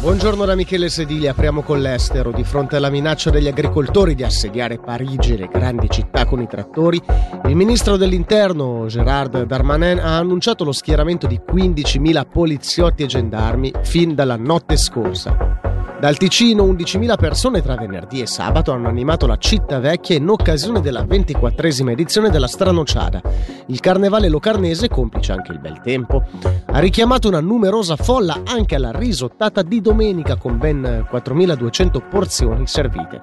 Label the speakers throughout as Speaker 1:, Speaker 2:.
Speaker 1: Buongiorno da Michele Sedili, apriamo con l'estero. Di fronte alla minaccia degli agricoltori di assediare Parigi e le grandi città con i trattori, il ministro dell'interno Gerard Darmanin ha annunciato lo schieramento di 15.000 poliziotti e gendarmi fin dalla notte scorsa. Dal Ticino 11.000 persone tra venerdì e sabato hanno animato la città vecchia in occasione della ventiquattresima edizione della Stranociada. Il carnevale locarnese, complice anche il bel tempo, ha richiamato una numerosa folla anche alla risottata di domenica con ben 4.200 porzioni servite.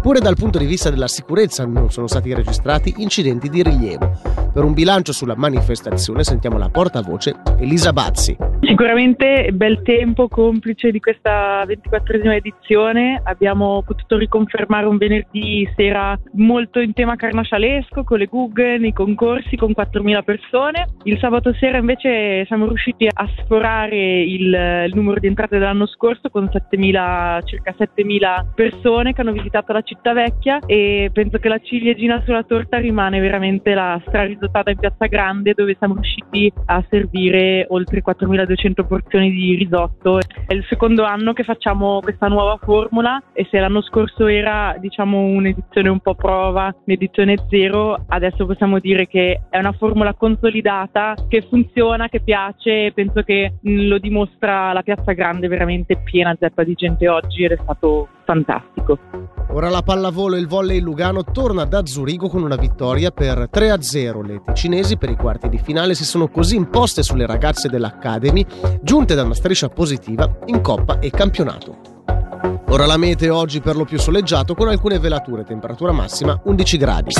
Speaker 1: Pure dal punto di vista della sicurezza non sono stati registrati incidenti di rilievo. Per un bilancio sulla manifestazione sentiamo la portavoce Elisa Bazzi.
Speaker 2: Sicuramente bel tempo complice di questa 24esima edizione. Abbiamo potuto riconfermare un venerdì sera molto in tema carnascialesco con le Guggen, i concorsi con 4.000 persone. Il sabato sera invece siamo riusciti a sforare il, il numero di entrate dell'anno scorso con 7.000, circa 7.000 persone che hanno visitato la città vecchia e penso che la ciliegina sulla torta rimane veramente la strarisata dotata in Piazza Grande dove siamo riusciti a servire oltre 4200 porzioni di risotto. È il secondo anno che facciamo questa nuova formula e se l'anno scorso era diciamo un'edizione un po' prova, un'edizione zero, adesso possiamo dire che è una formula consolidata che funziona, che piace e penso che lo dimostra la Piazza Grande veramente piena zeppa di gente oggi ed è stato fantastico.
Speaker 1: Ora la pallavolo e il volley Lugano torna da Zurigo con una vittoria per 3-0. Le ticinesi per i quarti di finale si sono così imposte sulle ragazze dell'Academy, giunte da una striscia positiva in Coppa e campionato. Ora la mete oggi per lo più soleggiato con alcune velature, temperatura massima 11 gradi.